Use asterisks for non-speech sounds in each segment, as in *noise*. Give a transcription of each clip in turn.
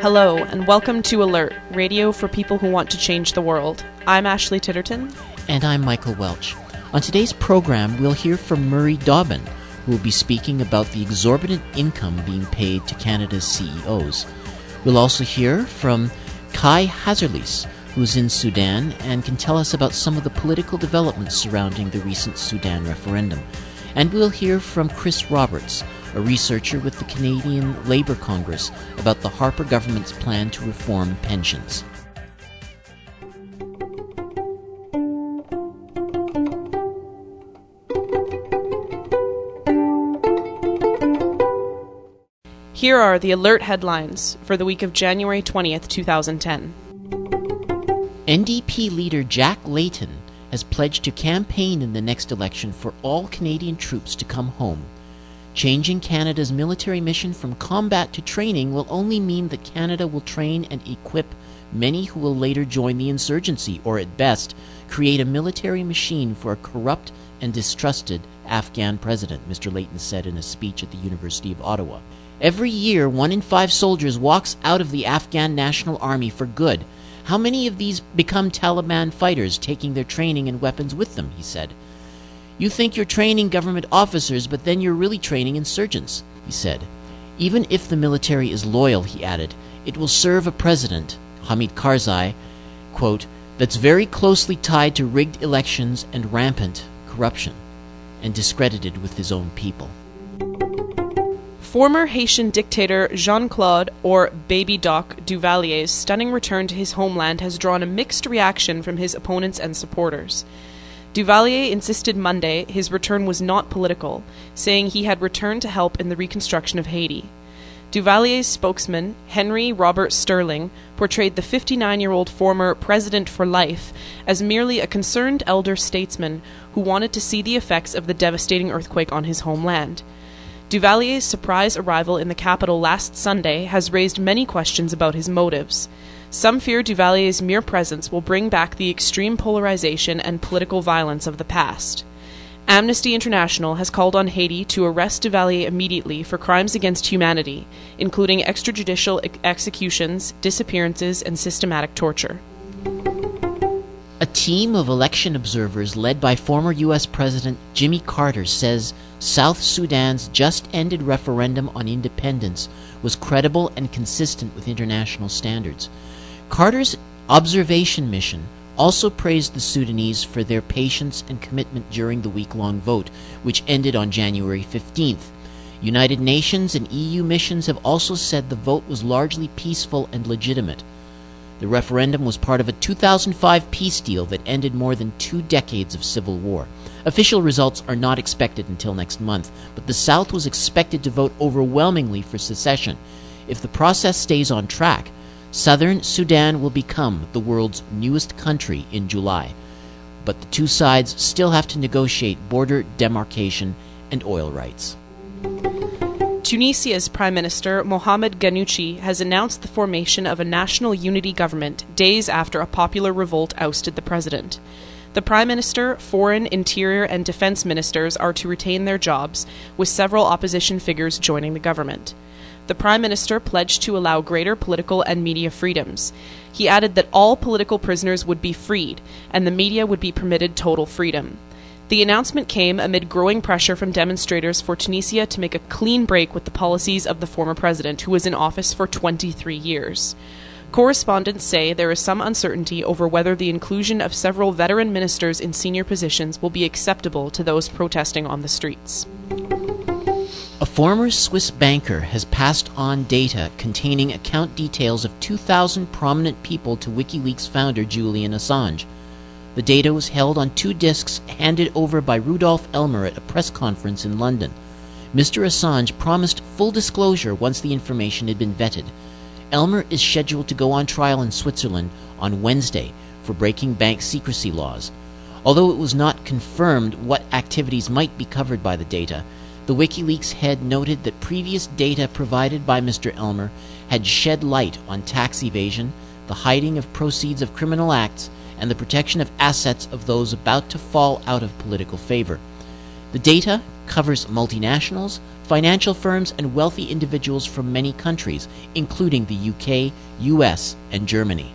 Hello, and welcome to Alert, radio for people who want to change the world. I'm Ashley Titterton. And I'm Michael Welch. On today's program, we'll hear from Murray Dobbin, who will be speaking about the exorbitant income being paid to Canada's CEOs. We'll also hear from Kai Hasselriis, who's in Sudan and can tell us about some of the political developments surrounding the recent Sudan referendum. And we'll hear from Chris Roberts, a researcher with the Canadian Labour Congress, about the Harper government's plan to reform pensions. Here are the alert headlines for the week of January 20th, 2010. NDP leader Jack Layton has pledged to campaign in the next election for all Canadian troops to come home. Changing Canada's military mission from combat to training will only mean that Canada will train and equip many who will later join the insurgency, or at best, create a military machine for a corrupt and distrusted Afghan president, Mr. Layton said in a speech at the University of Ottawa. Every year, one in five soldiers walks out of the Afghan National Army for good. How many of these become Taliban fighters, taking their training and weapons with them? He said. You think you're training government officers, but then you're really training insurgents, he said. Even if the military is loyal, he added, it will serve a president, Hamid Karzai, quote, that's very closely tied to rigged elections and rampant corruption, and discredited with his own people. Former Haitian dictator Jean Claude, or Baby Doc, Duvalier's stunning return to his homeland has drawn a mixed reaction from his opponents and supporters. Duvalier insisted Monday his return was not political, saying he had returned to help in the reconstruction of Haiti. Duvalier's spokesman, Henry Robert Sterling, portrayed the 59 year old former President for Life as merely a concerned elder statesman who wanted to see the effects of the devastating earthquake on his homeland. Duvalier's surprise arrival in the capital last Sunday has raised many questions about his motives. Some fear Duvalier's mere presence will bring back the extreme polarization and political violence of the past. Amnesty International has called on Haiti to arrest Duvalier immediately for crimes against humanity, including extrajudicial ex- executions, disappearances, and systematic torture. A team of election observers led by former U.S. President Jimmy Carter says South Sudan's just ended referendum on independence was credible and consistent with international standards. Carter's observation mission also praised the Sudanese for their patience and commitment during the week long vote, which ended on January 15th. United Nations and EU missions have also said the vote was largely peaceful and legitimate. The referendum was part of a 2005 peace deal that ended more than two decades of civil war. Official results are not expected until next month, but the South was expected to vote overwhelmingly for secession. If the process stays on track, Southern Sudan will become the world's newest country in July. But the two sides still have to negotiate border demarcation and oil rights. Tunisia's Prime Minister Mohamed Ghannouchi has announced the formation of a national unity government days after a popular revolt ousted the president. The Prime Minister, Foreign, Interior, and Defense Ministers are to retain their jobs, with several opposition figures joining the government. The Prime Minister pledged to allow greater political and media freedoms. He added that all political prisoners would be freed, and the media would be permitted total freedom. The announcement came amid growing pressure from demonstrators for Tunisia to make a clean break with the policies of the former president, who was in office for 23 years. Correspondents say there is some uncertainty over whether the inclusion of several veteran ministers in senior positions will be acceptable to those protesting on the streets. A former Swiss banker has passed on data containing account details of 2,000 prominent people to WikiLeaks founder Julian Assange. The data was held on two disks handed over by Rudolf Elmer at a press conference in London. Mr. Assange promised full disclosure once the information had been vetted. Elmer is scheduled to go on trial in Switzerland on Wednesday for breaking bank secrecy laws. Although it was not confirmed what activities might be covered by the data, the WikiLeaks head noted that previous data provided by Mr. Elmer had shed light on tax evasion, the hiding of proceeds of criminal acts, and the protection of assets of those about to fall out of political favor. The data covers multinationals, financial firms, and wealthy individuals from many countries, including the UK, US, and Germany.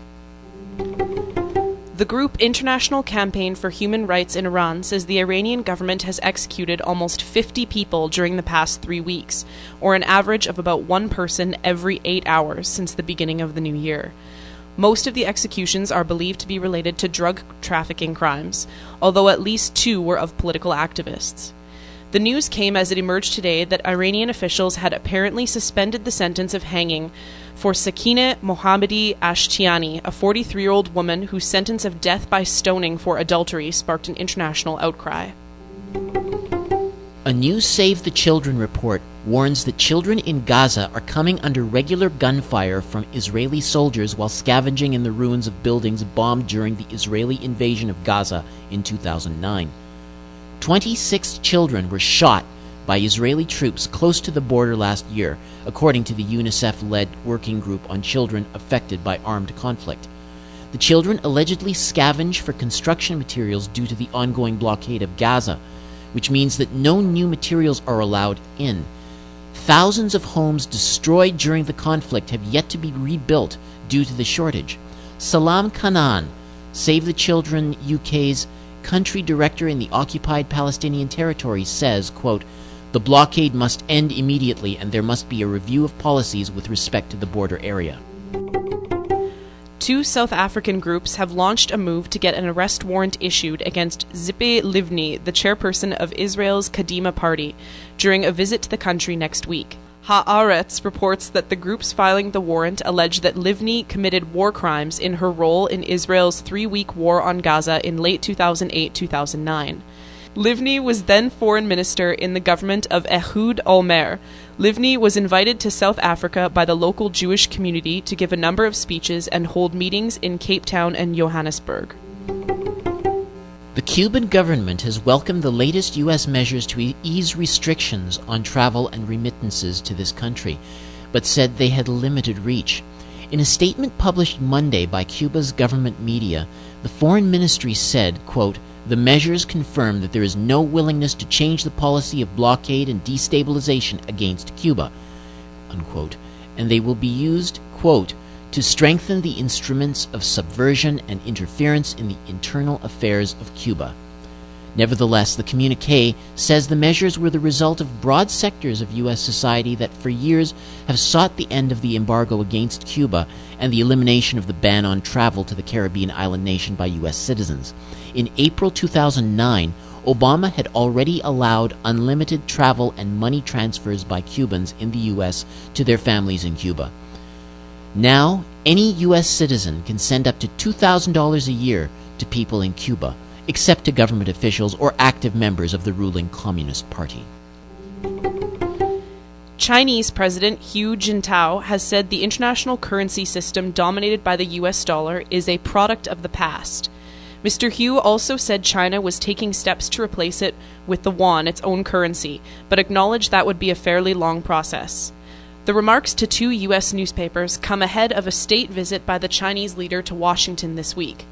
The group International Campaign for Human Rights in Iran says the Iranian government has executed almost 50 people during the past three weeks, or an average of about one person every eight hours since the beginning of the new year. Most of the executions are believed to be related to drug trafficking crimes, although at least two were of political activists. The news came as it emerged today that Iranian officials had apparently suspended the sentence of hanging for Sakineh Mohammadi Ashtiani, a 43 year old woman whose sentence of death by stoning for adultery sparked an international outcry. A new Save the Children report warns that children in Gaza are coming under regular gunfire from Israeli soldiers while scavenging in the ruins of buildings bombed during the Israeli invasion of Gaza in 2009. 26 children were shot by Israeli troops close to the border last year, according to the UNICEF led Working Group on Children Affected by Armed Conflict. The children allegedly scavenge for construction materials due to the ongoing blockade of Gaza, which means that no new materials are allowed in. Thousands of homes destroyed during the conflict have yet to be rebuilt due to the shortage. Salam Kanan, Save the Children UK's country director in the occupied Palestinian territories, says, quote, the blockade must end immediately and there must be a review of policies with respect to the border area. Two South African groups have launched a move to get an arrest warrant issued against Tzipi Livni, the chairperson of Israel's Kadima party, during a visit to the country next week. Haaretz reports that the groups filing the warrant allege that Livni committed war crimes in her role in Israel's three week war on Gaza in late 2008 2009. Livni was then foreign minister in the government of Ehud Olmert. Livni was invited to South Africa by the local Jewish community to give a number of speeches and hold meetings in Cape Town and Johannesburg. The Cuban government has welcomed the latest U.S. measures to ease restrictions on travel and remittances to this country, but said they had limited reach. In a statement published Monday by Cuba's government media, the foreign ministry said, quote, the measures confirm that there is no willingness to change the policy of blockade and destabilization against Cuba, unquote, and they will be used, quote, to strengthen the instruments of subversion and interference in the internal affairs of Cuba. Nevertheless, the communique says the measures were the result of broad sectors of U.S. society that for years have sought the end of the embargo against Cuba and the elimination of the ban on travel to the Caribbean island nation by U.S. citizens. In April 2009, Obama had already allowed unlimited travel and money transfers by Cubans in the U.S. to their families in Cuba. Now, any U.S. citizen can send up to $2,000 a year to people in Cuba, except to government officials or active members of the ruling Communist Party. Chinese President Hu Jintao has said the international currency system dominated by the US dollar is a product of the past. Mr. Hu also said China was taking steps to replace it with the yuan, its own currency, but acknowledged that would be a fairly long process. The remarks to two U.S. newspapers come ahead of a state visit by the Chinese leader to Washington this week.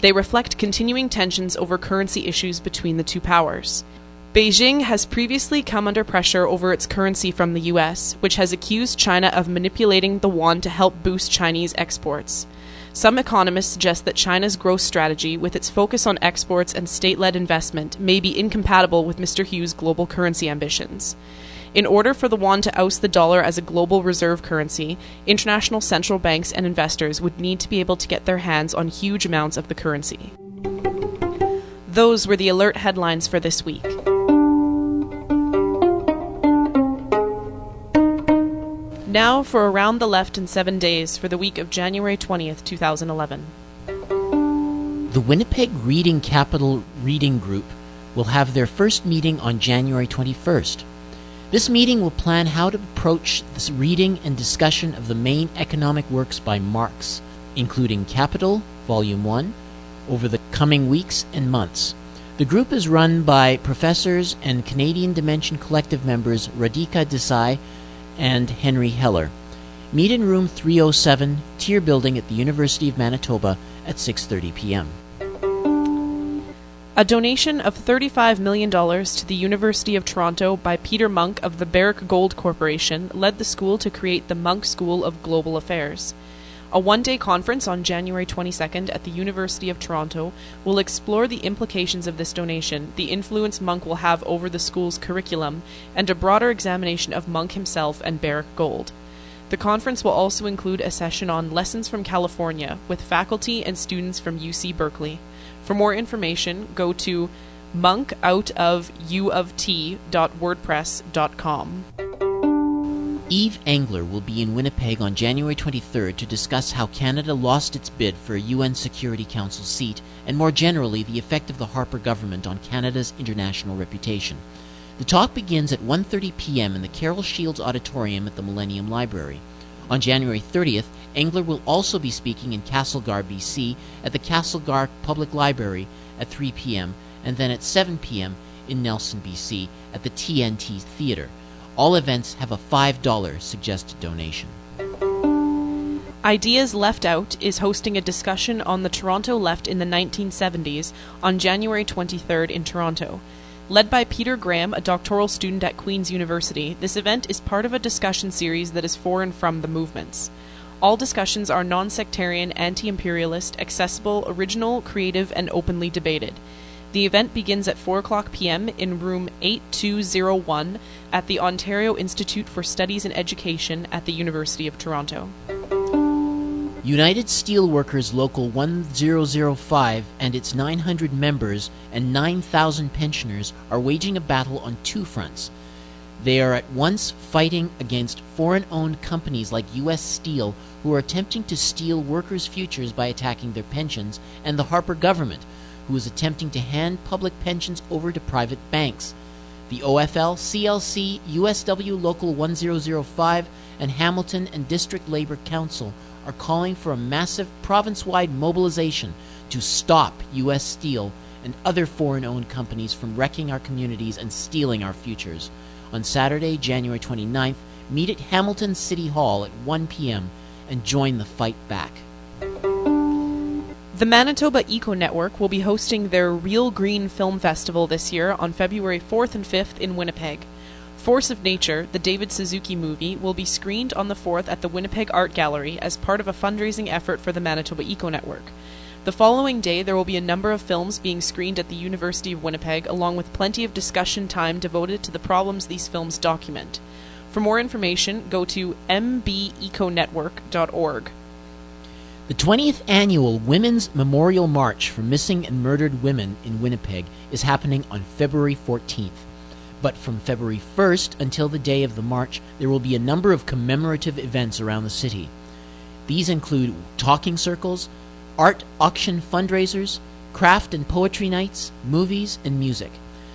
They reflect continuing tensions over currency issues between the two powers. Beijing has previously come under pressure over its currency from the US, which has accused China of manipulating the yuan to help boost Chinese exports. Some economists suggest that China's growth strategy, with its focus on exports and state led investment, may be incompatible with Mr. Hu's global currency ambitions. In order for the yuan to oust the dollar as a global reserve currency, international central banks and investors would need to be able to get their hands on huge amounts of the currency. Those were the alert headlines for this week. Now for Around the Left in seven days for the week of January 20th, 2011. The Winnipeg Reading Capital Reading Group will have their first meeting on January 21st. This meeting will plan how to approach this reading and discussion of the main economic works by Marx, including Capital, Volume 1, over the coming weeks and months. The group is run by professors and Canadian Dimension Collective members Radhika Desai and Henry Heller. Meet in room 307, Tier Building at the University of Manitoba at 6:30 p.m. A donation of $35 million to the University of Toronto by Peter Munk of the Barrick Gold Corporation led the school to create the Munk School of Global Affairs. A one day conference on January 22nd at the University of Toronto will explore the implications of this donation, the influence Munk will have over the school's curriculum, and a broader examination of Munk himself and Barrick Gold. The conference will also include a session on Lessons from California with faculty and students from UC Berkeley. For more information, go to munkoutofuoft.wordpress.com. Yves Engler will be in Winnipeg on January 23rd to discuss how Canada lost its bid for a UN Security Council seat and more generally the effect of the Harper government on Canada's international reputation. The talk begins at 1:30 p.m. in the Carol Shields Auditorium at the Millennium Library. On January 30th, Engler will also be speaking in Castlegar, BC at the Castlegar Public Library at 3 p.m. and then at 7 p.m. in Nelson, BC at the TNT Theatre. All events have a $5 suggested donation. Ideas Left Out is hosting a discussion on the Toronto left in the 1970s on January 23rd in Toronto. Led by Peter Graham, a doctoral student at Queen's University, this event is part of a discussion series that is for and from the movements. All discussions are non sectarian, anti imperialist, accessible, original, creative, and openly debated. The event begins at 4 o'clock p.m. in room 8201 at the Ontario Institute for Studies in Education at the University of Toronto. United Steelworkers Local 1005 and its 900 members and 9,000 pensioners are waging a battle on two fronts. They are at once fighting against foreign owned companies like U.S. Steel, who are attempting to steal workers' futures by attacking their pensions, and the Harper government, who is attempting to hand public pensions over to private banks. The OFL, CLC, USW Local 1005, and Hamilton and District Labor Council are calling for a massive province wide mobilization to stop U.S. Steel and other foreign owned companies from wrecking our communities and stealing our futures. On Saturday, January 29th, meet at Hamilton City Hall at 1 p.m. and join the fight back. The Manitoba Eco Network will be hosting their Real Green Film Festival this year on February 4th and 5th in Winnipeg. Force of Nature, the David Suzuki movie, will be screened on the 4th at the Winnipeg Art Gallery as part of a fundraising effort for the Manitoba Eco Network. The following day, there will be a number of films being screened at the University of Winnipeg, along with plenty of discussion time devoted to the problems these films document. For more information, go to mbeconetwork.org. The 20th annual Women's Memorial March for Missing and Murdered Women in Winnipeg is happening on February 14th. But from February 1st until the day of the march, there will be a number of commemorative events around the city. These include talking circles, art auction fundraisers, craft and poetry nights, movies, and music.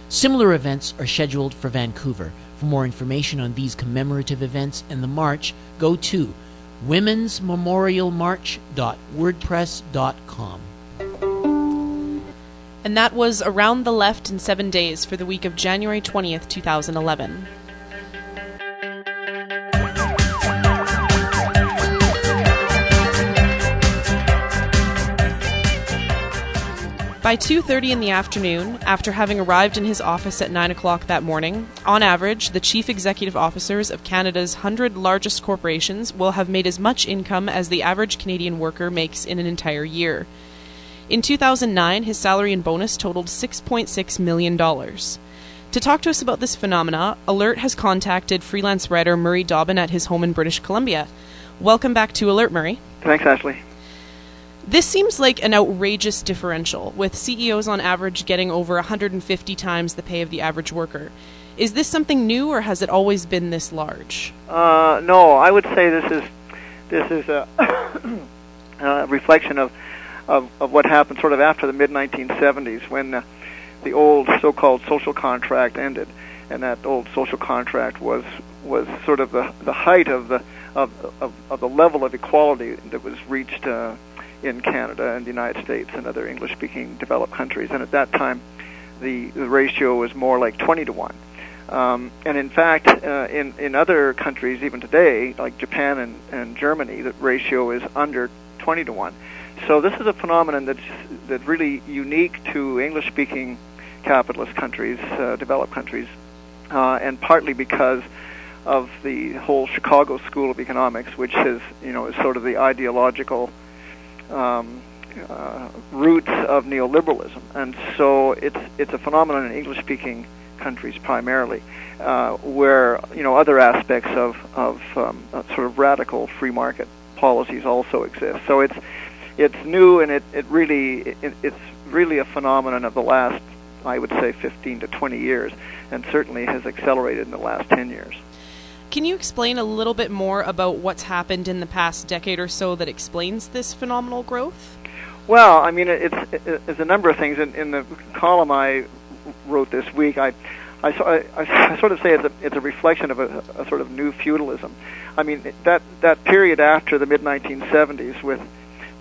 Similar events are scheduled for Vancouver. For more information on these commemorative events and the march, go to womensmemorialmarch.wordpress.com. And that was Around the Left in Seven Days for the week of January 20th, 2011. By 2:30 in the afternoon, after having arrived in his office at 9 o'clock that morning, on average, the chief executive officers of Canada's 100 largest corporations will have made as much income as the average Canadian worker makes in an entire year. In 2009, his salary and bonus totaled $6.6 million. To talk to us about this phenomena, Alert has contacted freelance writer Murray Dobbin at his home in British Columbia. Welcome back to Alert, Murray. Thanks, Ashley. This seems like an outrageous differential, with CEOs on average getting over 150 times the pay of the average worker. Is this something new, or has it always been this large? Uh, no, I would say this is this is a, *coughs* a reflection of, of of what happened sort of after the mid 1970s when uh, the old so-called social contract ended, and that old social contract was was sort of the the height of the of of, of the level of equality that was reached. Uh, in Canada and the United States and other English-speaking developed countries. And at that time, the, the ratio was more like 20 to 1. Um, and in fact, uh, in, in other countries, even today, like Japan and, and Germany, the ratio is under 20 to 1. So this is a phenomenon that's that's really unique to English-speaking capitalist countries, uh, developed countries, uh, and partly because of the whole Chicago School of Economics, which is you know is sort of the ideological um, uh, roots of neoliberalism, and so it's it's a phenomenon in English-speaking countries primarily, uh, where you know other aspects of of um, sort of radical free market policies also exist. So it's it's new and it it really it, it's really a phenomenon of the last I would say 15 to 20 years, and certainly has accelerated in the last 10 years. Can you explain a little bit more about what's happened in the past decade or so that explains this phenomenal growth? Well, I mean, it's, it's a number of things. In, in the column I wrote this week, I, I, I, I sort of say it's a, it's a reflection of a, a sort of new feudalism. I mean, that, that period after the mid 1970s with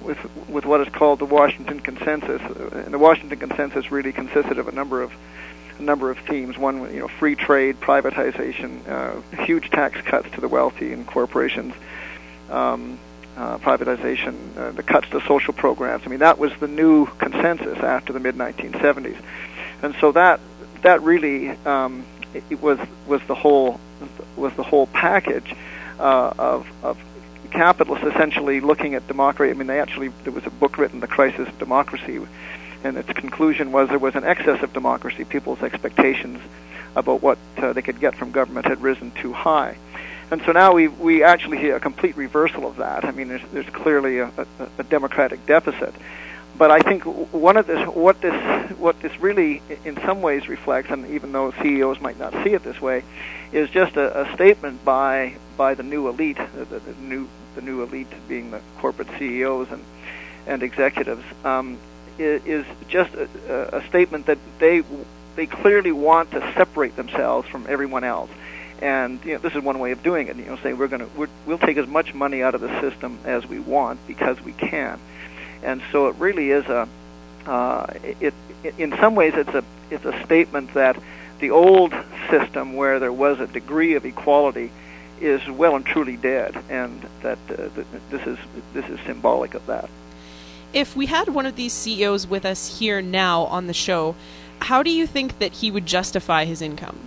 with with what is called the Washington Consensus, and the Washington Consensus really consisted of a number of a number of themes. One, you know, free trade, privatization, uh, huge tax cuts to the wealthy and corporations, um, uh, privatization, uh, the cuts to social programs. I mean, that was the new consensus after the mid 1970s, and so that that really um, it was was the whole was the whole package uh, of of capitalists essentially looking at democracy. I mean, they actually there was a book written, "The Crisis of Democracy," and its conclusion was there was an excess of democracy. People's expectations about what uh, they could get from government had risen too high. And so now we we actually see a complete reversal of that. I mean, there's, there's clearly a, a, a democratic deficit. But I think one of this, what this, what this really, in some ways, reflects, and even though CEOs might not see it this way, is just a, a statement by by the new elite, the, the, the new the new elite being the corporate CEOs and and executives, um, is, just a, a statement that they they clearly want to separate themselves from everyone else. And you know, this is one way of doing it. You know, saying we're going to we'll take as much money out of the system as we want because we can. And so it really is a uh, it, it in some ways it's a it's a statement that the old system where there was a degree of equality is well and truly dead, and that uh, this is this is symbolic of that. If we had one of these CEOs with us here now on the show, how do you think that he would justify his income?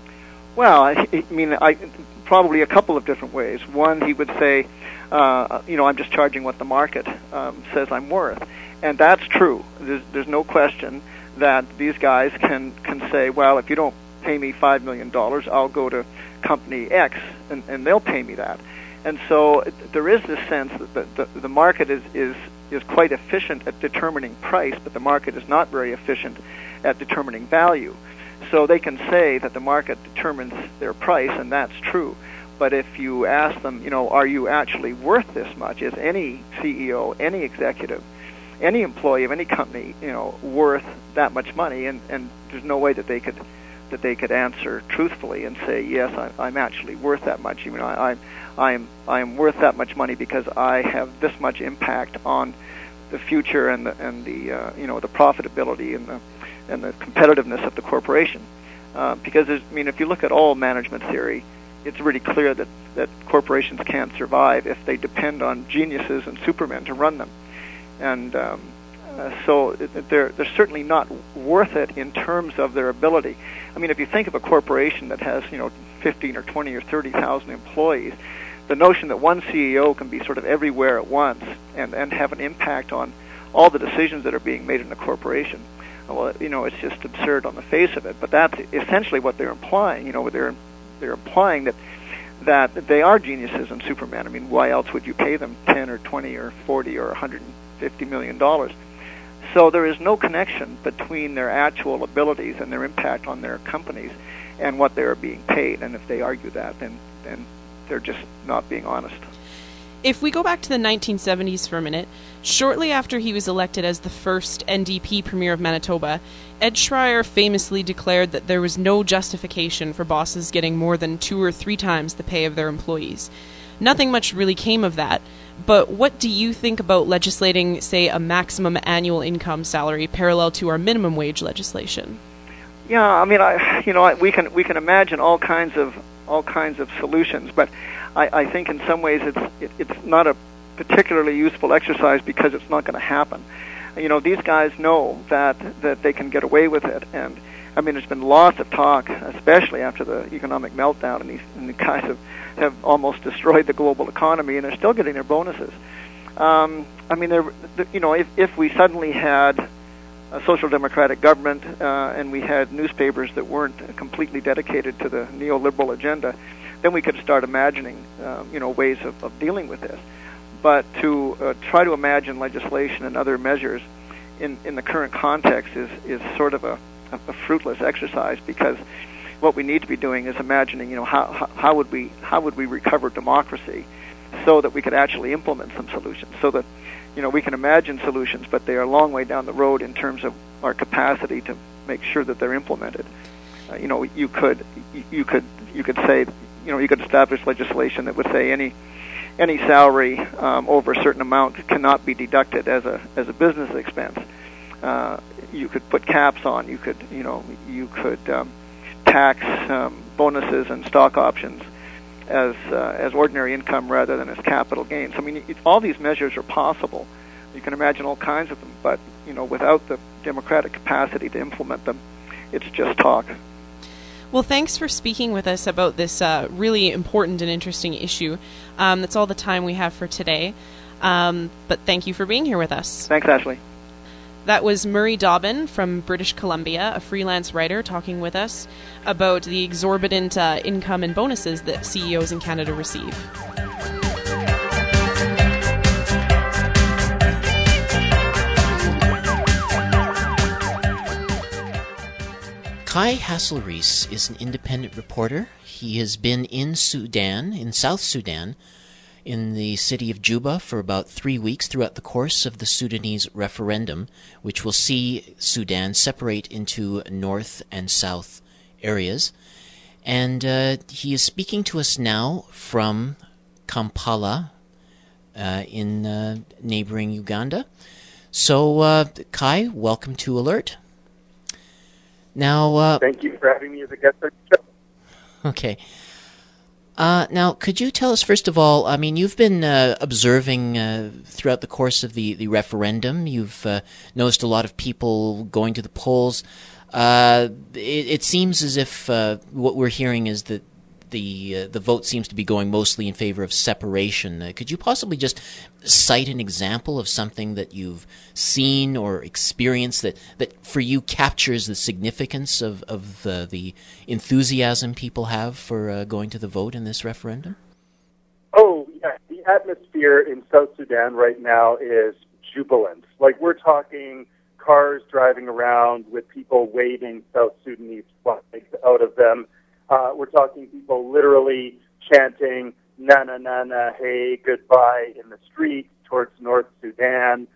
Well, I, I mean, I probably a couple of different ways. One, he would say, uh, you know, I'm just charging what the market um, says I'm worth, and that's true. There's, there's no question that these guys can can say, well, if you don't pay me five million dollars, I'll go to company X, and, and they'll pay me that. And so there is this sense that the, the, the market is, is, is quite efficient at determining price, but the market is not very efficient at determining value. So they can say that the market determines their price, and that's true. But if you ask them, you know, are you actually worth this much? Is any CEO, any executive, any employee of any company, you know, worth that much money? And, and there's no way that they could that they could answer truthfully and say, yes, I, I'm actually worth that much. You know, I, I'm I'm I'm worth that much money because I have this much impact on the future and the and the uh, you know the profitability and the and the competitiveness of the corporation. Uh, because I mean, if you look at all management theory, it's really clear that that corporations can't survive if they depend on geniuses and supermen to run them. And um, uh, so they're they're certainly not worth it in terms of their ability. I mean, if you think of a corporation that has you know 15 or 20 or 30 thousand employees, the notion that one CEO can be sort of everywhere at once and and have an impact on all the decisions that are being made in a corporation, well, you know, it's just absurd on the face of it. But that's essentially what they're implying. You know, they're they're implying that that they are geniuses and supermen. I mean, why else would you pay them 10 or 20 or 40 or 150 million dollars? So there is no connection between their actual abilities and their impact on their companies and what they are being paid. And if they argue that, then then they're just not being honest. If we go back to the 1970s for a minute, shortly after he was elected as the first NDP Premier of Manitoba, Ed Schreyer famously declared that there was no justification for bosses getting more than two or three times the pay of their employees. Nothing much really came of that, but what do you think about legislating, say, a maximum annual income salary parallel to our minimum wage legislation? Yeah, I mean, I you know we can we can imagine all kinds of all kinds of solutions, but I, I think in some ways it's it, it's not a particularly useful exercise because it's not going to happen. You know, these guys know that that they can get away with it, and I mean, there's been lots of talk, especially after the economic meltdown, and these and the guys have have almost destroyed the global economy, and they're still getting their bonuses. Um, I mean, there, you know, if if we suddenly had a social democratic government uh, and we had newspapers that weren't completely dedicated to the neoliberal agenda, then we could start imagining, uh, you know, ways of, of dealing with this. But to uh, try to imagine legislation and other measures in, in the current context is, is sort of a, a fruitless exercise because what we need to be doing is imagining, you know, how, how, would we how would we recover democracy so that we could actually implement some solutions, so that you know we can imagine solutions, but they are a long way down the road in terms of our capacity to make sure that they're implemented. Uh, you know, you could you could you could say you know you could establish legislation that would say any any salary um, over a certain amount cannot be deducted as a as a business expense. Uh, you could put caps on. You could you know you could um, tax um, bonuses and stock options as uh, as ordinary income rather than as capital gains. I mean, it, all these measures are possible. You can imagine all kinds of them, but you know, without the democratic capacity to implement them, it's just talk. Well, thanks for speaking with us about this uh, really important and interesting issue. Um, that's all the time we have for today. Um, but thank you for being here with us. Thanks, Ashley. That was Murray Dobbin from British Columbia, a freelance writer, talking with us about the exorbitant uh, income and bonuses that CEOs in Canada receive. Kai Hasselriis is an independent reporter. He has been in Sudan, in South Sudan, in the city of Juba for about three weeks throughout the course of the Sudanese referendum, which will see Sudan separate into North and South areas. And uh, he is speaking to us now from Kampala uh, in uh, neighboring Uganda. So, uh, Kai, welcome to Alert. Now, uh, thank you for having me as a guest on the show. Okay. Uh, now, could you tell us first of all? I mean, you've been uh, observing uh, throughout the course of the, the referendum. You've uh, noticed a lot of people going to the polls. Uh, it, it, seems as if uh, what we're hearing is that the uh, the vote seems to be going mostly in favor of separation. Uh, could you possibly just cite an example of something that you've seen or experienced that, that for you captures the significance of of uh, the enthusiasm people have for uh, going to the vote in this referendum? Oh yeah, the atmosphere in South Sudan right now is jubilant. Like we're talking cars driving around with people waving South Sudanese flags out of them uh, we're talking people literally chanting na na na na hey goodbye in the street towards North Sudan.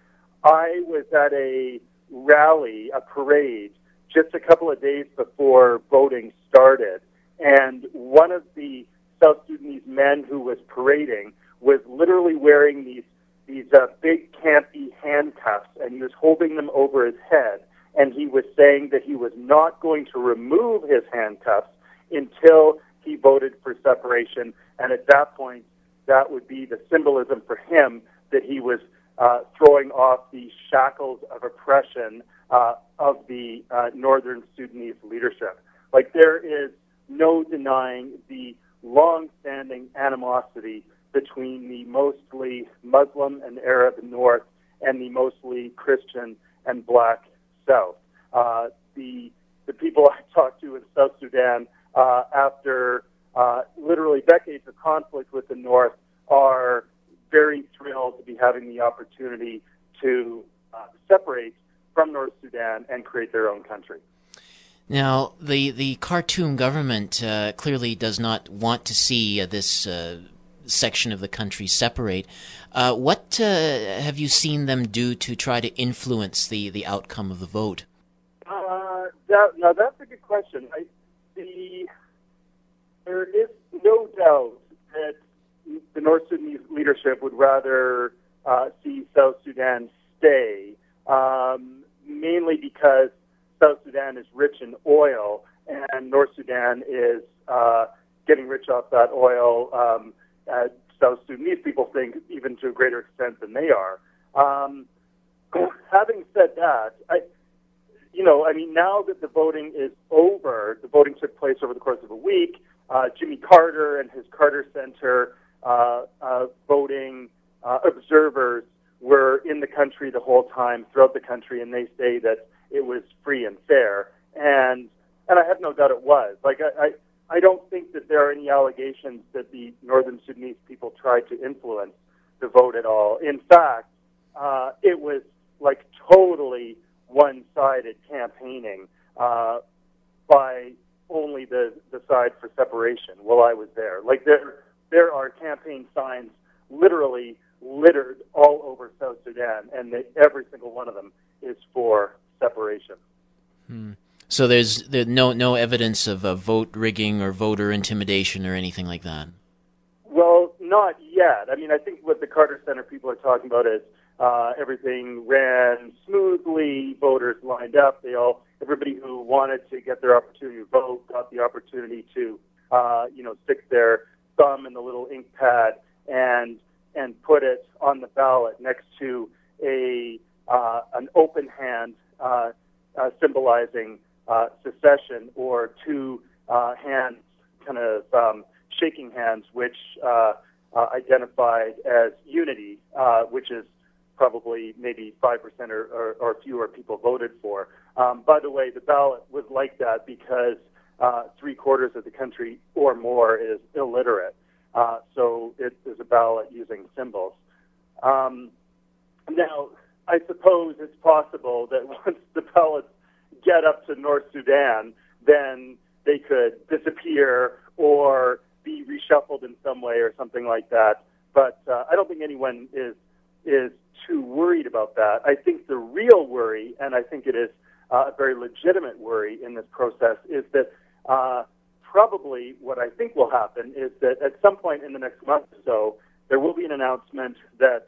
I was at a rally, a parade, just a couple of days before voting started, and one of the South Sudanese men who was parading was literally wearing these these uh, big campy handcuffs, and he was holding them over his head, and he was saying that he was not going to remove his handcuffs until he voted for separation. And at that point, that would be the symbolism for him that he was uh, throwing off the shackles of oppression uh, of the uh, northern Sudanese leadership. Like there is no denying the long-standing animosity between the mostly Muslim and Arab North and the mostly Christian and Black South. Uh, the the people *laughs* I talked to in South Sudan uh, after uh, literally decades of conflict with the North are very thrilled to be having the opportunity to uh, separate from North Sudan and create their own country. Now, the, the Khartoum government uh, clearly does not want to see uh, this uh, section of the country separate. Uh, what uh, have you seen them do to try to influence the, the outcome of the vote? Uh, that, now, that's a good question. I, the there is no doubt that the North Sudanese leadership would rather uh, see South Sudan stay, um, mainly because South Sudan is rich in oil and North Sudan is uh, getting rich off that oil, um, uh, South Sudanese people think even to a greater extent than they are. Um, having said that, I, you know, I mean, now that the voting is over, the voting took place over the course of a week. Uh, Jimmy Carter and his Carter Center uh, uh, voting uh, observers were in the country the whole time, throughout the country, and they say that it was free and fair. And and I have no doubt it was. Like I, I, I don't think that there are any allegations that the Northern Sudanese people tried to influence the vote at all. In fact, uh, it was like totally one-sided campaigning uh, by only the the side for separation. While I was there, like there there are campaign signs literally littered all over South Sudan, and they, every single one of them is for separation. Hmm. So there's there, no no evidence of a vote rigging or voter intimidation or anything like that. Well, not yet. I mean, I think what the Carter Center people are talking about is uh, everything ran smoothly. Voters lined up. They all, everybody who wanted to get their opportunity to vote, got the opportunity to, uh, you know, stick their thumb in the little ink pad and and put it on the ballot next to a uh, an open hand uh, uh, symbolizing uh, secession, or two uh, hands kind of um, shaking hands, which uh, uh, identified as unity, uh, which is probably maybe 5% or, or, or fewer people voted for. Um, by the way, the ballot was like that because uh, three quarters of the country or more is illiterate. Uh, so it is a ballot using symbols. Um, now, I suppose it's possible that *laughs* once the ballots get up to North Sudan, then they could disappear or be reshuffled in some way or something like that. But uh, I don't think anyone is is too worried about that. I think the real worry, and I think it is uh, a very legitimate worry in this process, is that uh, probably what I think will happen is that at some point in the next month or so, there will be an announcement that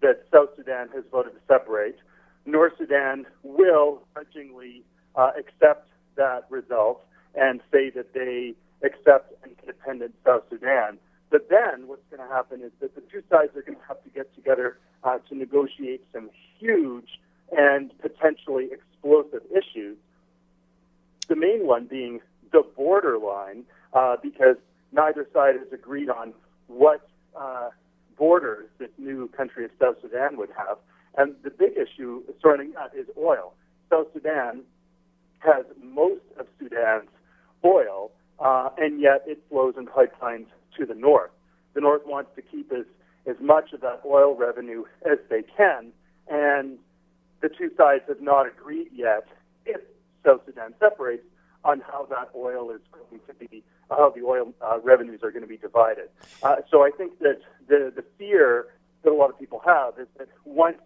that South Sudan has voted to separate. North Sudan will grudgingly uh, accept that result and say that they accept an independent South Sudan. But then what's going to happen is that the two sides are going to have to get together uh, to negotiate some huge and potentially explosive issues. The main one being the borderline, uh, because neither side has agreed on what uh, borders this new country of South Sudan would have. And the big issue surrounding that is oil. South Sudan has most of Sudan's oil, uh, and yet it flows in pipelines to the north. The north wants to keep as, as much of that oil revenue as they can, and the two sides have not agreed yet if South Sudan separates on how that oil is going to be, how the oil uh, revenues are going to be divided. Uh, so I think that the, the fear that a lot of people have is that once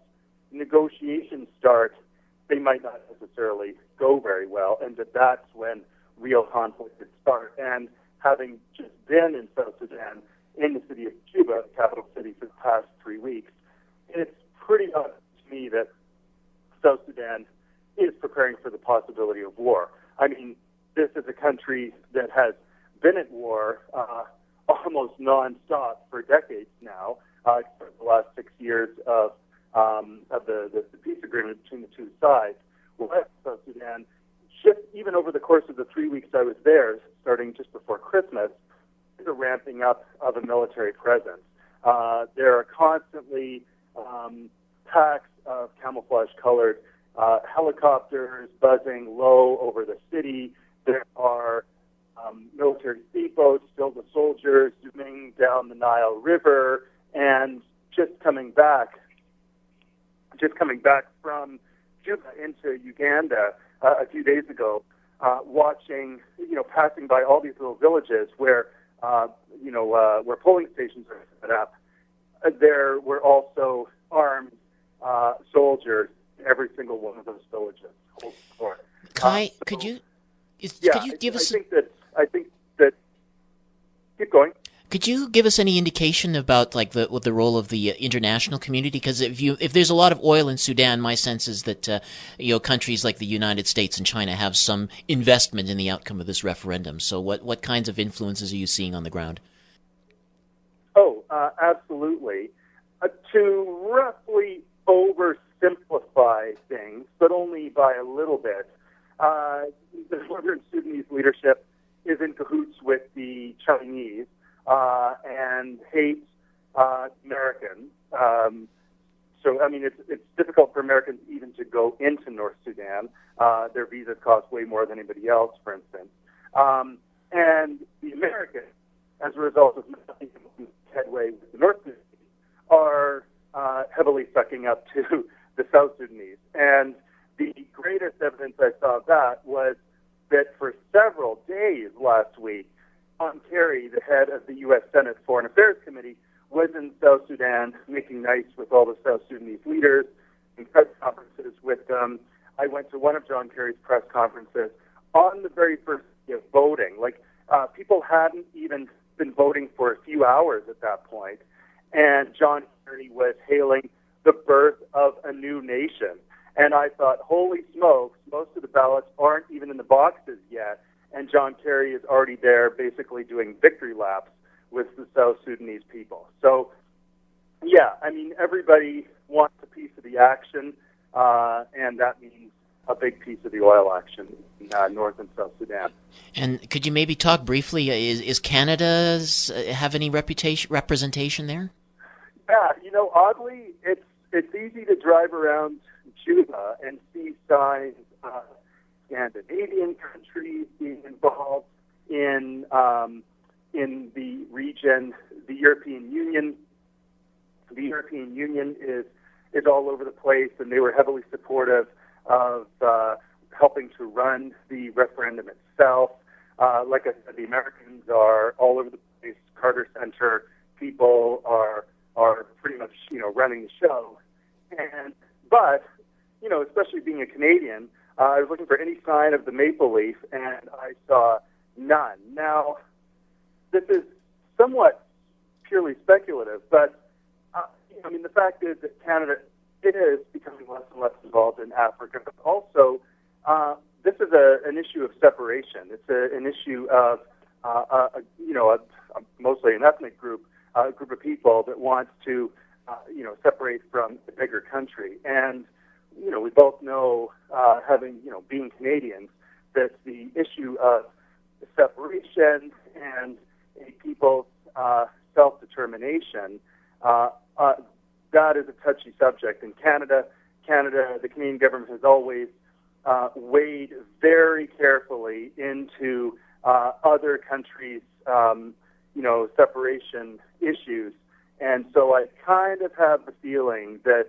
negotiations start, they might not necessarily go very well, and that that's when real conflict could start. And having just been in South Sudan, in the city of Juba, the capital city, for the past three weeks, it's pretty obvious to me that South Sudan is preparing for the possibility of war. I mean, this is a country that has been at war uh, almost nonstop for decades now, uh, for the last six years of um, of the, the, the peace agreement between the two sides. West South Sudan, shift, even over the course of the three weeks I was there, starting just before Christmas, the ramping up of a military presence. Uh, there are constantly um, packs of camouflage-colored uh, helicopters buzzing low over the city. There are um, military speedboats filled with soldiers zooming down the Nile River and just coming back just coming back from Juba into Uganda uh, a few days ago, uh, watching, you know, passing by all these little villages where, uh, you know, uh, where polling stations are set up. Uh, there were also armed uh, soldiers in every single one of those villages. Kai, uh, so, could you, is, yeah, could you give I, us? I think that I think that. Keep going. Could you give us any indication about like the the role of the uh, international community? Because if you if there's a lot of oil in Sudan, my sense is that uh, you know countries like the United States and China have some investment in the outcome of this referendum. So what what kinds of influences are you seeing on the ground? Oh, uh, absolutely. Uh, to roughly oversimplify things, but only by a little bit, uh, the Northern Sudanese leadership is in cahoots with the Chinese uh, and hates uh, Americans. Um, so, I mean, it's, it's difficult for Americans even to go into North Sudan. Uh, their visas cost way more than anybody else, for instance. Um, and the Americans, as a result of nothing headway with the North Sudanese, are uh, heavily sucking up to *laughs* the South Sudanese. And the greatest evidence I saw of that was that for several days last week, John Kerry, the head of the U.S. Senate Foreign Affairs Committee, was in South Sudan making nice with all the South Sudanese leaders and press conferences with them. I went to one of John Kerry's press conferences on the very first day of voting. Like, uh, people hadn't even been voting for a few hours at that point, and John Kerry was hailing the birth of a new nation. And I thought, holy smokes, most of the ballots aren't even in the boxes yet, and John Kerry is already there basically doing victory laps with the South Sudanese people. So, yeah, I mean, everybody wants a piece of the action, uh, and that means a big piece of the oil action in uh, North and South Sudan. And could you maybe talk briefly? Uh, is, is Canada's uh, have any reputation representation there? Yeah, you know, oddly, it's it's easy to drive around Juba and see signs of Scandinavian countries being involved in um, in the region. The European Union, the European Union is is all over the place, and they were heavily supportive of uh, helping to run the referendum itself. Uh, like I said, the Americans are all over the place. Carter Center people are are pretty much you know running the show, and but you know especially being a Canadian, uh, I was looking for any sign of the maple leaf, and I saw none. Now, this is somewhat purely speculative, but uh, I mean the fact is that Canada is becoming less and less involved in Africa, but also uh, this is a, an issue of separation. It's a, an issue of uh, a, you know a, a, mostly an ethnic group, a group of people that wants to uh, you know separate from the bigger country. And you know we both know, uh, having you know being Canadians, that the issue of separation and a people's uh, self-determination uh, uh, that is a touchy subject in Canada. Canada, the Canadian government has always uh, weighed very carefully into uh, other countries' um, you know separation issues, and so I kind of have the feeling that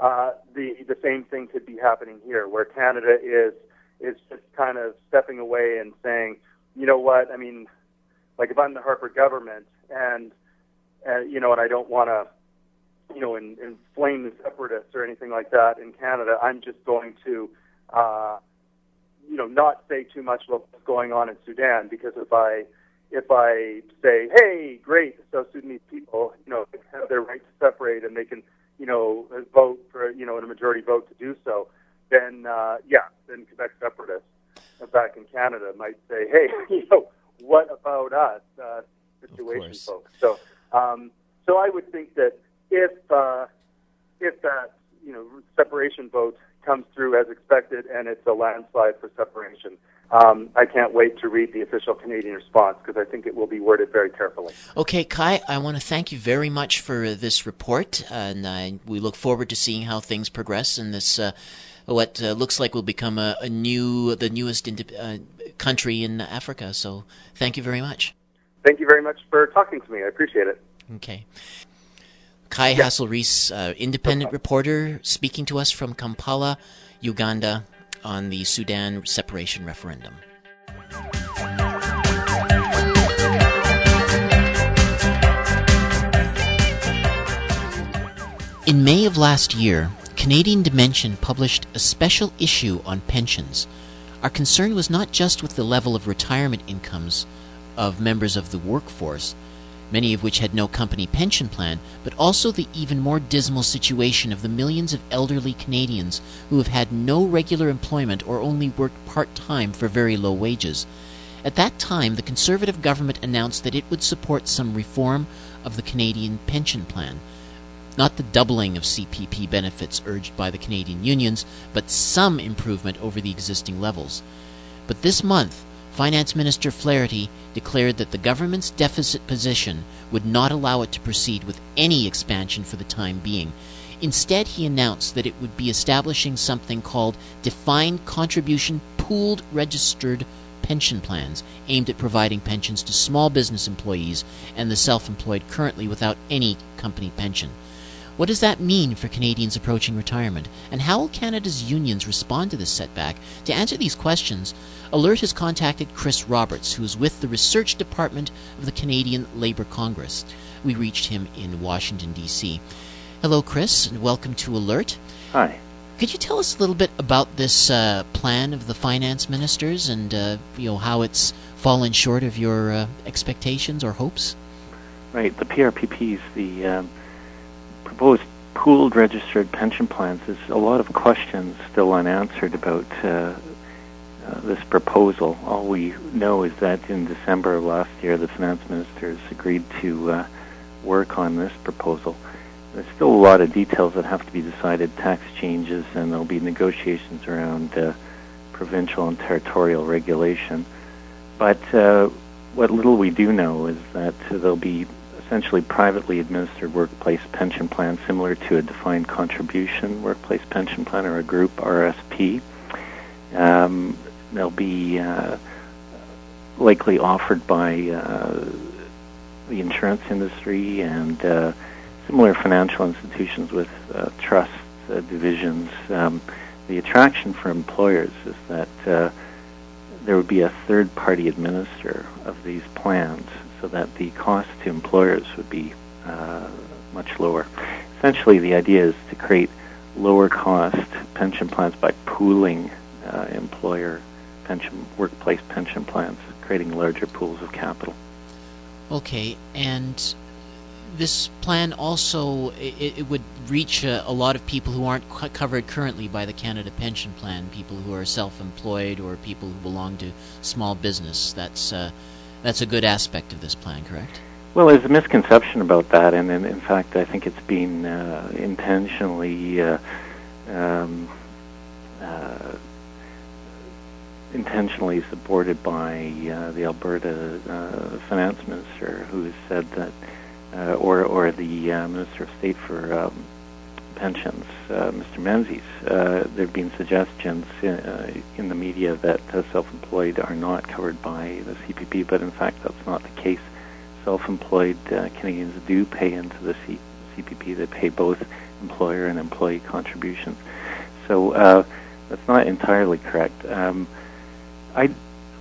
uh, the the same thing could be happening here, where Canada is is just kind of stepping away and saying, you know what, I mean, like if I'm the Harper government and uh, you know, and I don't want to you know, in, inflame the separatists or anything like that in Canada. I'm just going to, uh, you know, not say too much about what's going on in Sudan because if I if I say, hey, great, the South Sudanese people, you know, have their right to separate and they can, you know, vote for, you know, in a majority vote to do so, then, uh, yeah, then Quebec separatists back in Canada might say, hey, *laughs* you know, what about us, uh, situation folks? So, um, so I would think that if uh, if that you know separation vote comes through as expected and it's a landslide for separation. Um, I can't wait to read the official Canadian response because I think it will be worded very carefully. Okay, Kai, I want to thank you very much for this report, and uh, we look forward to seeing how things progress in this. Uh, what uh, looks like will become a, a new, the newest uh, country in Africa. So, thank you very much. Thank you very much for talking to me. I appreciate it. Okay. Kai yeah. Hasselriis, uh, independent reporter, speaking to us from Kampala, Uganda, on the Sudan separation referendum. In May of last year, Canadian Dimension published a special issue on pensions. Our concern was not just with the level of retirement incomes of members of the workforce, many of which had no company pension plan, but also the even more dismal situation of the millions of elderly Canadians who have had no regular employment or only worked part time for very low wages. At that time, the Conservative government announced that it would support some reform of the Canadian pension plan. Not the doubling of CPP benefits urged by the Canadian unions, but some improvement over the existing levels. But this month, Finance Minister Flaherty declared that the government's deficit position would not allow it to proceed with any expansion for the time being. Instead, he announced that it would be establishing something called Defined Contribution Pooled Registered pension plans aimed at providing pensions to small business employees and the self employed currently without any company pension. What does that mean for Canadians approaching retirement? And how will Canada's unions respond to this setback? To answer these questions, Alert has contacted Chris Roberts, who is with the Research Department of the Canadian Labour Congress. We reached him in Washington, D.C. Hello, Chris, and welcome to Alert. Hi. Could you tell us a little bit about this uh, plan of the finance ministers and uh, you know how it's fallen short of your uh, expectations or hopes? Right. The PRPPs, the um, proposed pooled registered pension plans, there's a lot of questions still unanswered about uh, uh, this proposal. All we know is that in December of last year, the finance ministers agreed to uh, work on this proposal. There's still a lot of details that have to be decided, tax changes, and there'll be negotiations around uh, provincial and territorial regulation. But uh, what little we do know is that there'll be essentially privately administered workplace pension plan similar to a defined contribution workplace pension plan or a group RSP. Um, they'll be uh, likely offered by uh, the insurance industry and uh, similar financial institutions with uh, trust uh, divisions, um, the attraction for employers is that uh, there would be a third party administrator of these plans so that the cost to employers would be uh, much lower. Essentially, the idea is to create lower cost pension plans by pooling uh, employer pension workplace pension plans, creating larger pools of capital. Okay, and this plan also it, it would reach a, a, lot of people who aren't covered currently by the Canada Pension Plan, people who are self-employed or people who belong to small business. That's uh, that's a good aspect of this plan, correct? Well, there's a misconception about that, and, and in fact, I think it's been uh, intentionally. Uh, um, uh, intentionally supported by uh, the Alberta uh, finance minister, who has said that uh, or or the Minister of State for um, Pensions, uh, Mr. Menzies. Uh, there have been suggestions in, uh, in the media that uh, self-employed are not covered by the CPP, but in fact that's not the case. Self-employed Canadians do pay into the C- CPP. They pay both employer and employee contributions. So that's not entirely correct. Um, I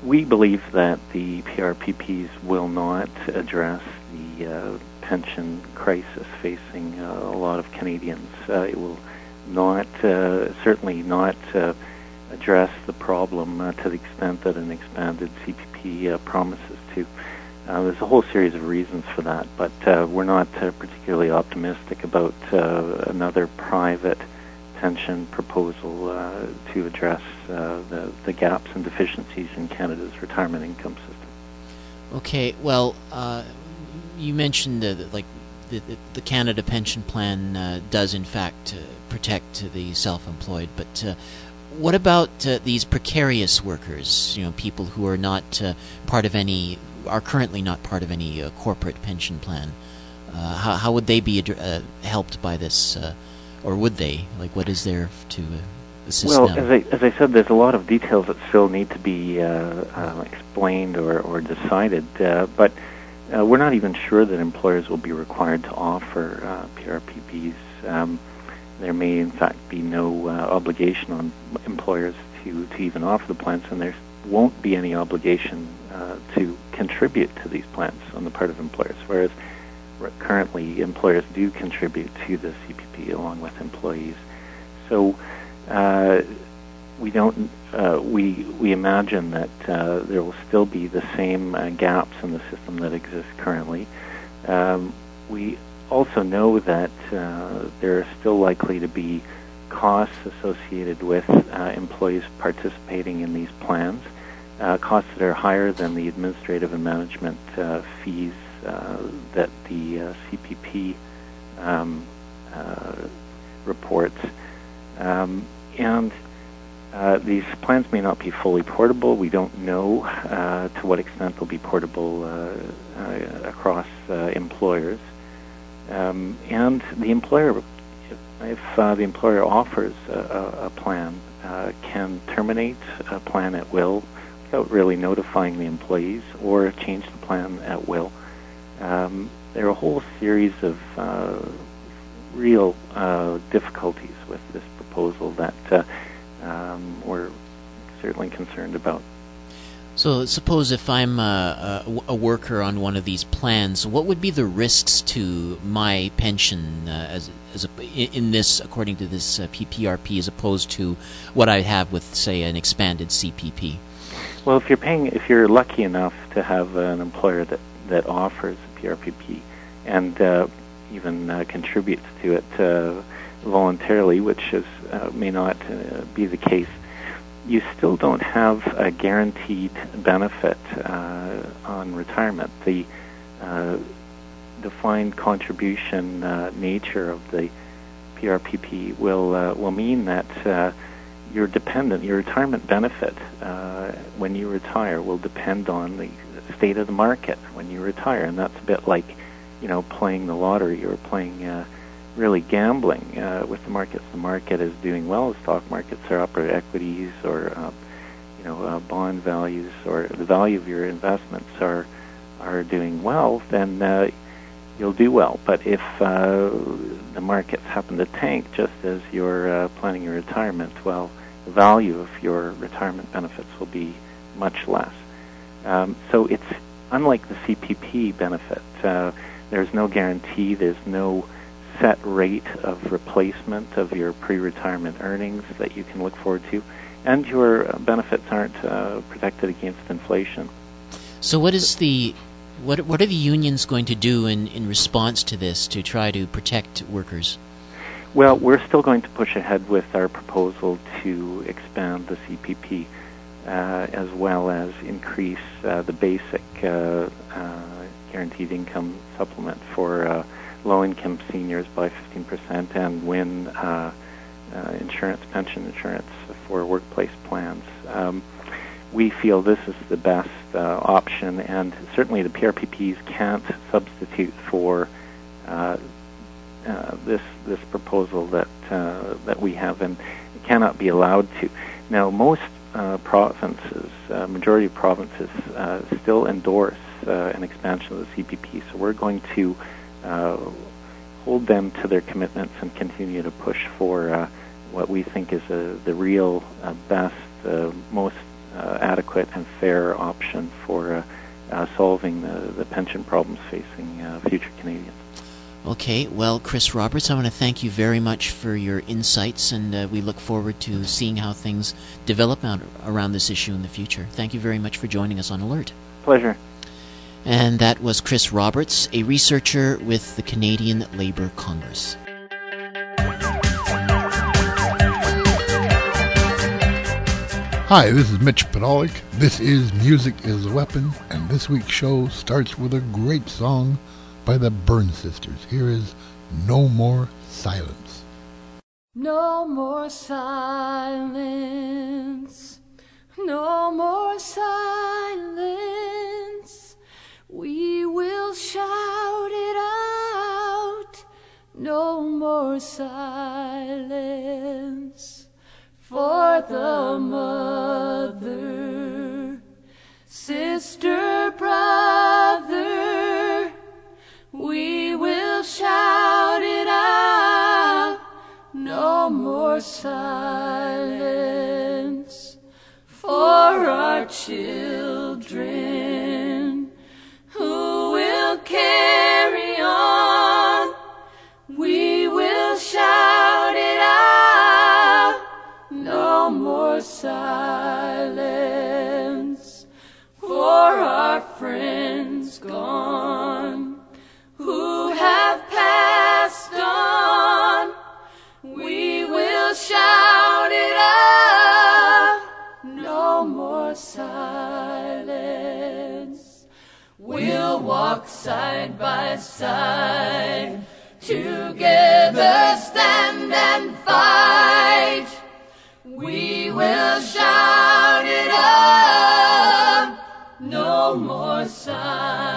we believe that the PRPPs will not address the uh, pension crisis facing uh, a lot of Canadians. Uh, it will not, uh, certainly not uh, address the problem uh, to the extent that an expanded CPP promises to. there's a whole series of reasons for that, but we're not particularly optimistic about another private pension proposal to address the, the gaps and deficiencies in Canada's retirement income system. Okay, well, uh, you mentioned uh, like the, the, Canada Pension Plan uh, does in fact uh, protect the self-employed, but uh, what about uh, these precarious workers? You know, people who are not uh, part of any, are currently not part of any corporate pension plan. how, how would they be helped by this, or would they? Like, what is there to assist well, as I, as I said, there's a lot of details that still need to be explained or, or decided, but uh, we're not even sure that employers will be required to offer uh, PRPPs. Um, there may, in fact, be no uh, obligation on employers to, to even offer the plans, and there won't be any obligation uh, to contribute to these plans on the part of employers, whereas currently employers do contribute to the CPP along with employees. So uh, we don't uh, we we imagine that uh, there will still be the same uh, gaps in the system that exist currently. Um, we also know that uh, there are still likely to be costs associated with uh, employees participating in these plans. uh, costs that are higher than the administrative and management fees that the CPP um, reports. Um, and uh, these plans may not be fully portable. We don't know to what extent they'll be portable across employers. Um, and the employer, if the employer offers a, a plan, can terminate a plan at will without really notifying the employees or change the plan at will. Um, there are a whole series of uh, real uh, difficulties with this proposal that uh, um, we're certainly concerned about. So, suppose if I'm a, a, worker on one of these plans, what would be the risks to my pension uh, as, as a, in this, according to this uh, PPRP, as opposed to what I have with, say, an expanded CPP? Well, if you're paying, if you're lucky enough to have an employer that that offers a PRPP and uh, even uh, contributes to it uh, voluntarily, which is, uh, may not uh, be the case, you still don't have a guaranteed benefit uh, on retirement. The defined contribution nature of the PRPP will will mean that your dependent, your retirement benefit uh, when you retire will depend on the state of the market when you retire, and that's a bit like, you know, playing the lottery or playing, uh, really gambling uh, with the markets. The market is doing well. The stock markets are up, or equities, or uh, you know, uh, bond values, or the value of your investments are are doing well. Then uh, you'll do well. But if uh, the markets happen to tank just as you're uh, planning your retirement, well, the value of your retirement benefits will be much less. Um, so it's unlike the CPP benefit. Uh, there's no guarantee. There's no set rate of replacement of your pre-retirement earnings that you can look forward to, and your benefits aren't uh, protected against inflation. So, what is the what what are the unions going to do in, in response to this to try to protect workers? Well, we're still going to push ahead with our proposal to expand the CPP uh, as well as increase uh, the basic uh, uh guaranteed income supplement for uh, low-income seniors by 15% and win uh, insurance, pension insurance for workplace plans. Um, we feel this is the best option, and certainly the PRPPs can't substitute for uh, this this proposal that uh, that we have and cannot be allowed to. Now, most uh, provinces, uh, majority of provinces, uh, still endorse an expansion of the CPP. So we're going to Uh, hold them to their commitments and continue to push for uh, what we think is a, the real best, most adequate and fair option for solving the, the pension problems facing future Canadians. Okay, well, Chris Roberts, I want to thank you very much for your insights, and uh, we look forward to seeing how things develop out around this issue in the future. Thank you very much for joining us on Alert. Pleasure. And that was Chris Roberts, a researcher with the Canadian Labour Congress. Hi, this is Mitch Podolak. This is Music is a Weapon, and this week's show starts with a great song by the Burns Sisters. Here is No More Silence. No more silence. No more silence. We will shout it out. No more silence. For the mother, sister, brother we will shout it out, no more silence for our children who will carry on. We will shout it out, no more silence for our friends gone who have passed on. We will shout it out, no more silence. Side. By side. Together stand and fight. We will shout it up. No more silence.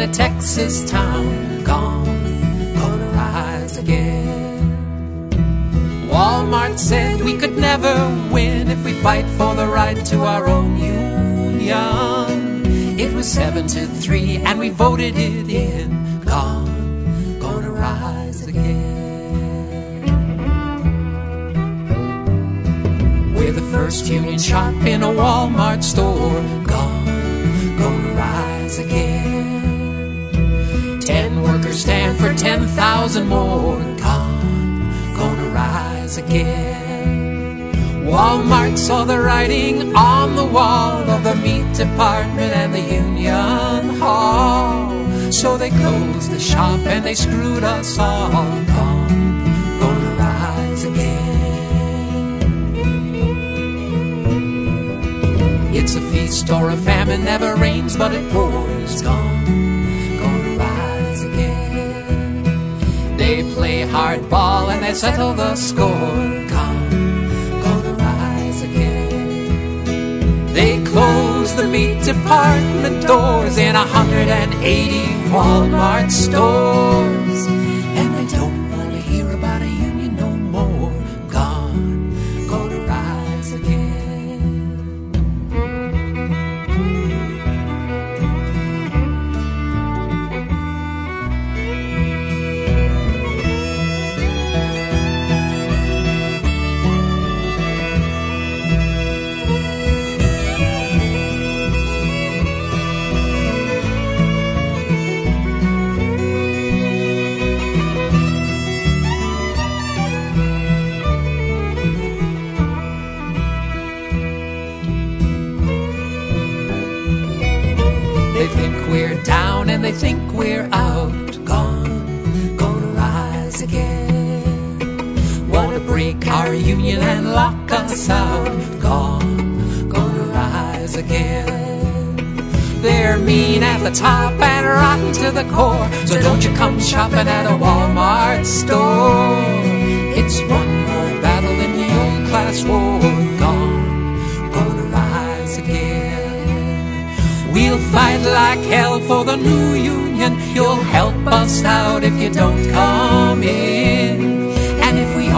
In a Texas town, gone, gonna rise again. Walmart said we could never win if we fight for the right to our own union. It was seven to three, and we voted it in, gone, gonna rise again. We're the first union shop in a Walmart store. For ten thousand more. Gone, gonna rise again. Walmart saw the writing on the wall of the meat department and the union hall. So they closed the shop and they screwed us all. Gone, gonna rise again. It's a feast or a famine, never rains, but it pours. Gone, play hardball and they settle the score. Gonna rise again. They close the meat department doors in a hundred and eighty Walmart stores.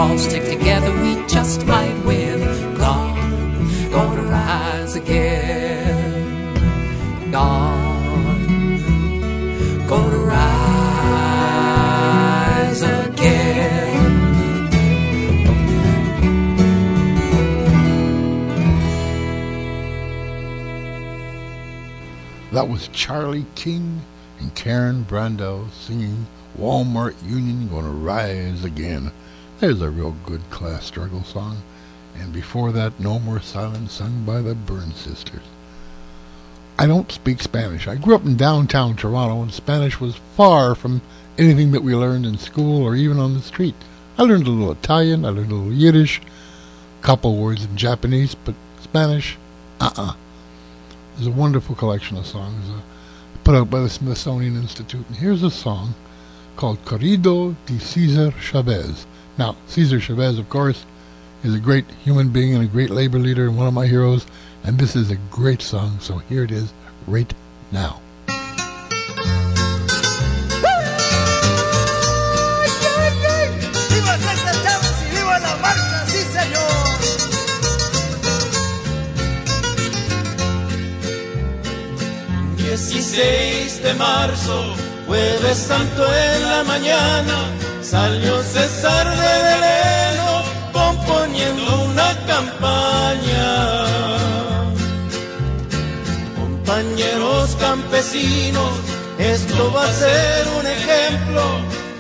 All stick together, we just might win. Gonna rise again. Gonna rise again. That was Charlie King and Karen Brandow singing Walmart Union Gonna Rise Again. There's a real good class struggle song. And before that, No More Silence sung by the Burns Sisters. I don't speak Spanish. I grew up in downtown Toronto and Spanish was far from anything that we learned in school or even on the street. I learned a little Italian, I learned a little Yiddish, a couple words in Japanese, but Spanish, uh-uh. There's a wonderful collection of songs uh, put out by the Smithsonian Institute. And here's a song called Corrido de Cesar Chavez. Now, Cesar Chavez, of course, is a great human being and a great labor leader and one of my heroes. And this is a great song, so here it is right now. Dieciséis de marzo, jueves santo en la mañana, salió César de Beleno componiendo una campaña. Compañeros campesinos, esto va a ser un ejemplo,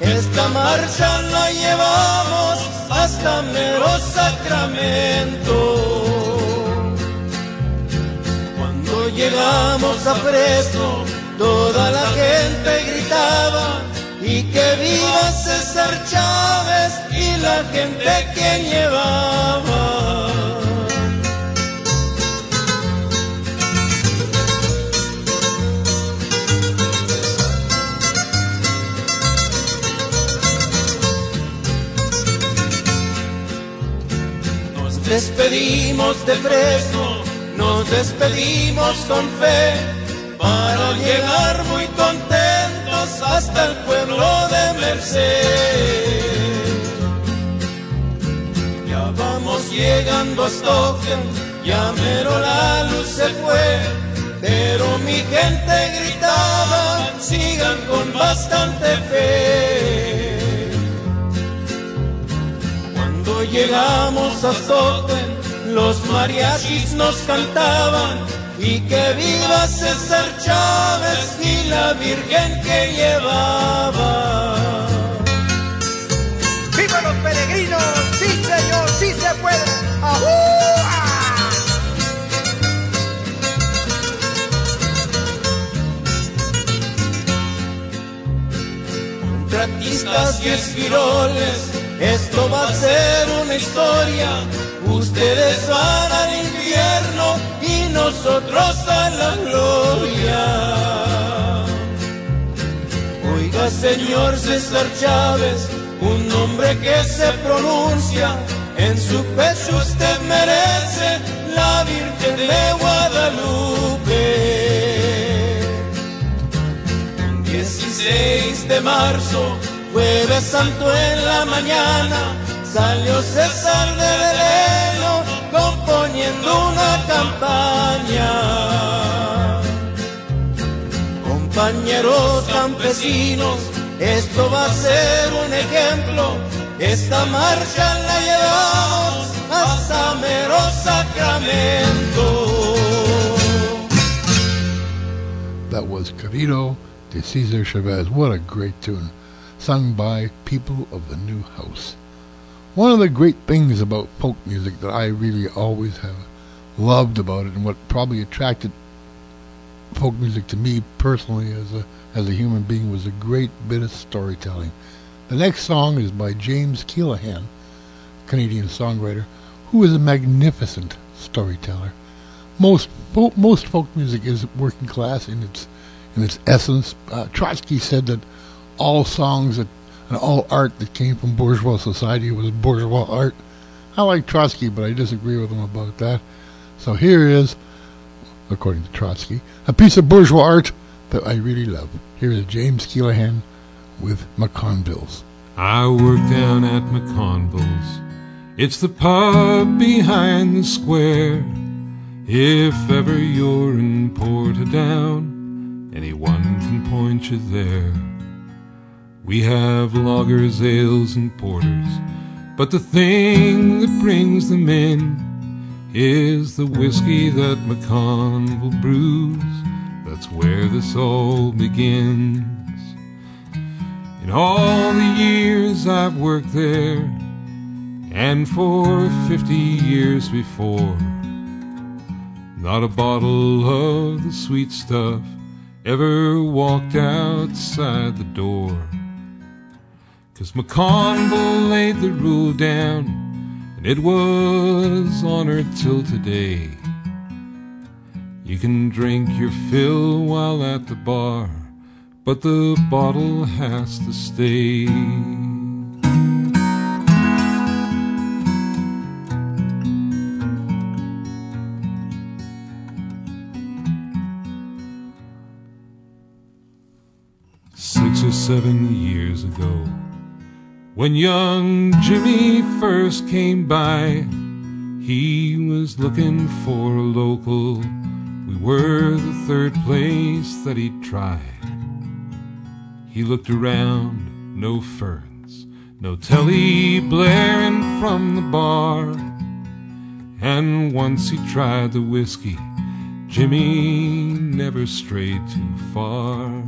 esta marcha la llevamos hasta mero Sacramento. Cuando llegamos a Fresno, toda la gente gritaba y que viva César Chávez y la gente que llevaba. Nos despedimos de Fresno, nos despedimos con fe para llegar muy hasta el pueblo de Merced. Ya vamos llegando a Stockton, ya mero la luz se fue, pero mi gente gritaba, sigan con bastante fe. Cuando llegamos a Stockton, los mariachis nos cantaban y que viva César Chávez y la Virgen que llevaba. ¡Viva los peregrinos! ¡Sí, señor! ¡Sí se puede! ¡Ahúa! Contratistas y esquiroles, esto va a ser una historia. Ustedes van al infierno y nosotros a la gloria. Oiga, señor César Chávez, un nombre que se pronuncia, en su pecho usted merece la Virgen de Guadalupe. Un 16 de marzo, jueves santo en la mañana, salió César de Beleno componiendo una campaña. Compañeros campesinos, esto va a ser un ejemplo, esta marcha la llevamos hasta mero Sacramento. That was Corrido de Cesar Chavez. What a great tune. Sung by people of the new house. One of the great things about folk music that I really always have loved about it and what probably attracted folk music to me personally as a as a human being was a great bit of storytelling. The next song is by James Keelaghan, Canadian songwriter, who is a magnificent storyteller. Most folk, most folk music is working class in its in its essence. Uh, Trotsky said that all songs that and all art that came from bourgeois society was bourgeois art. I like Trotsky, but I disagree with him about that. So here is, according to Trotsky, a piece of bourgeois art that I really love. Here is James Keelaghan with McConville's. I work down at McConville's. It's the pub behind the square. If ever you're in Portadown, anyone can point you there. We have loggers, ales, and porters, but the thing that brings them in is the whiskey that McConville brews. That's where this all begins. In all the years I've worked there, and for fifty years before, not a bottle of the sweet stuff ever walked outside the door. Cause McConville laid the rule down, and it was honored till today. You can drink your fill while at the bar, but the bottle has to stay. Six or seven years ago. When young Jimmy first came by, he was looking for a local. We were the third place that he'd tried. He looked around, no ferns, no telly blaring from the bar. And once he tried the whiskey, Jimmy never strayed too far.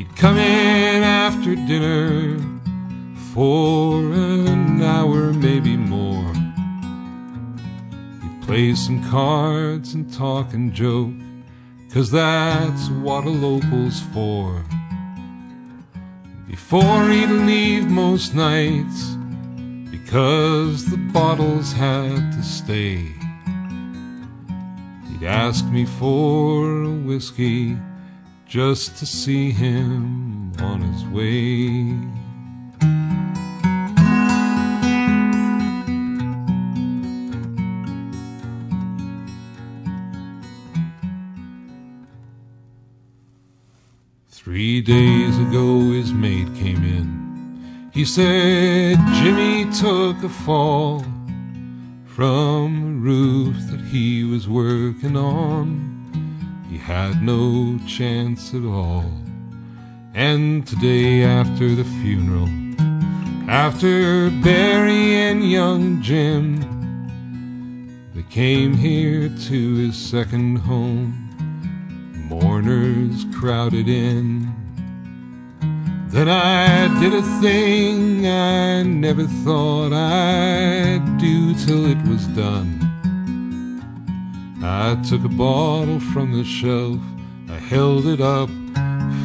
He'd come in after dinner for an hour, maybe more. He'd play some cards and talk and joke, 'cause that's what a local's for. Before he'd leave most nights, because the bottles had to stay. He'd ask me for a whiskey just to see him on his way. Three days ago, his mate came in. He said Jimmy took a fall from a roof that he was working on. He had no chance at all. And today, after the funeral, after Barry and young Jim, they came here to his second home. Mourners crowded in. Then I did a thing I never thought I'd do till it was done. I took a bottle from the shelf, I held it up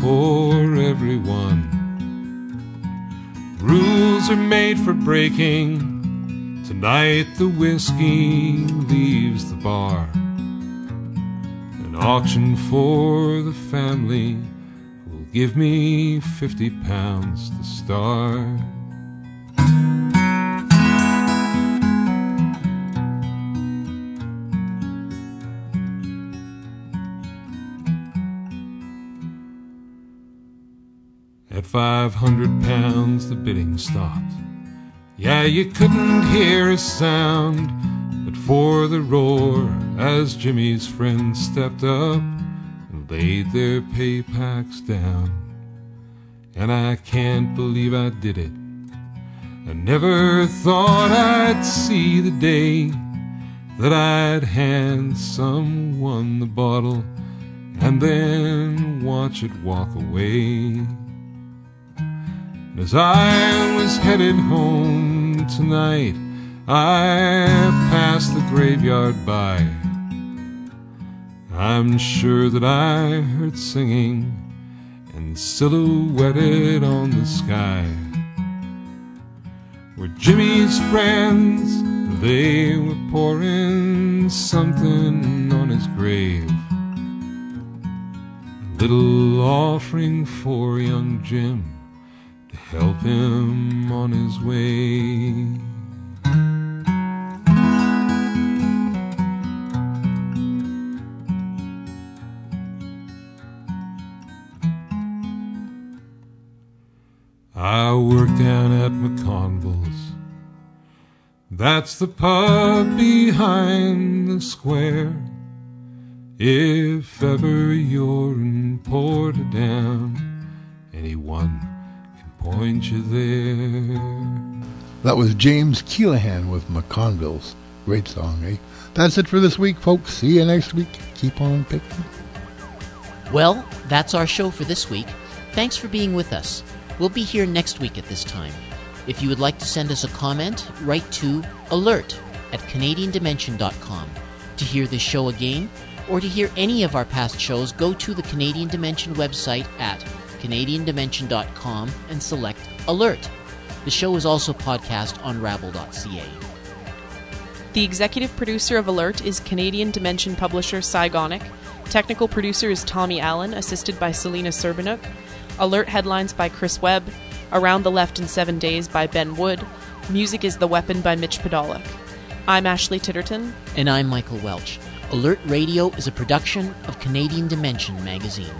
for everyone. Rules are made for breaking. Tonight the whiskey leaves the bar. An auction for the family will give me fifty pounds to start. At five hundred pounds, the bidding stopped. Yeah, you couldn't hear a sound but for the roar as Jimmy's friends stepped up and laid their pay packs down. And I can't believe I did it. I never thought I'd see the day that I'd hand someone the bottle and then watch it walk away. As I was headed home tonight, I passed the graveyard by. I'm sure that I heard singing and silhouetted on the sky were Jimmy's friends. They were pouring something on his grave. A little offering for young Jim help him on his way. I work down at McConville's. That's the pub behind the square. If ever you're in Portadown, anyone point you there. That was James Keelaghan with McConville's. Great song, eh? That's it for this week, folks. See you next week. Keep on picking. Well, that's our show for this week. Thanks for being with us. We'll be here next week at this time. If you would like to send us a comment, write to alert at CanadianDimension.com. To hear this show again, or to hear any of our past shows, go to the Canadian Dimension website at CanadianDimension.com and select Alert. The show is also podcast on Rabble.ca. The executive producer of Alert is Canadian Dimension publisher Cy Gonick. Technical producer is Tommy Allen, assisted by Selena Serbanuk. Alert headlines by Chris Webb. Around the Left in Seven Days by Ben Wood. Music is The Weapon by Mitch Podolak. I'm Ashley Titterton. And I'm Michael Welch. Alert Radio is a production of Canadian Dimension magazine.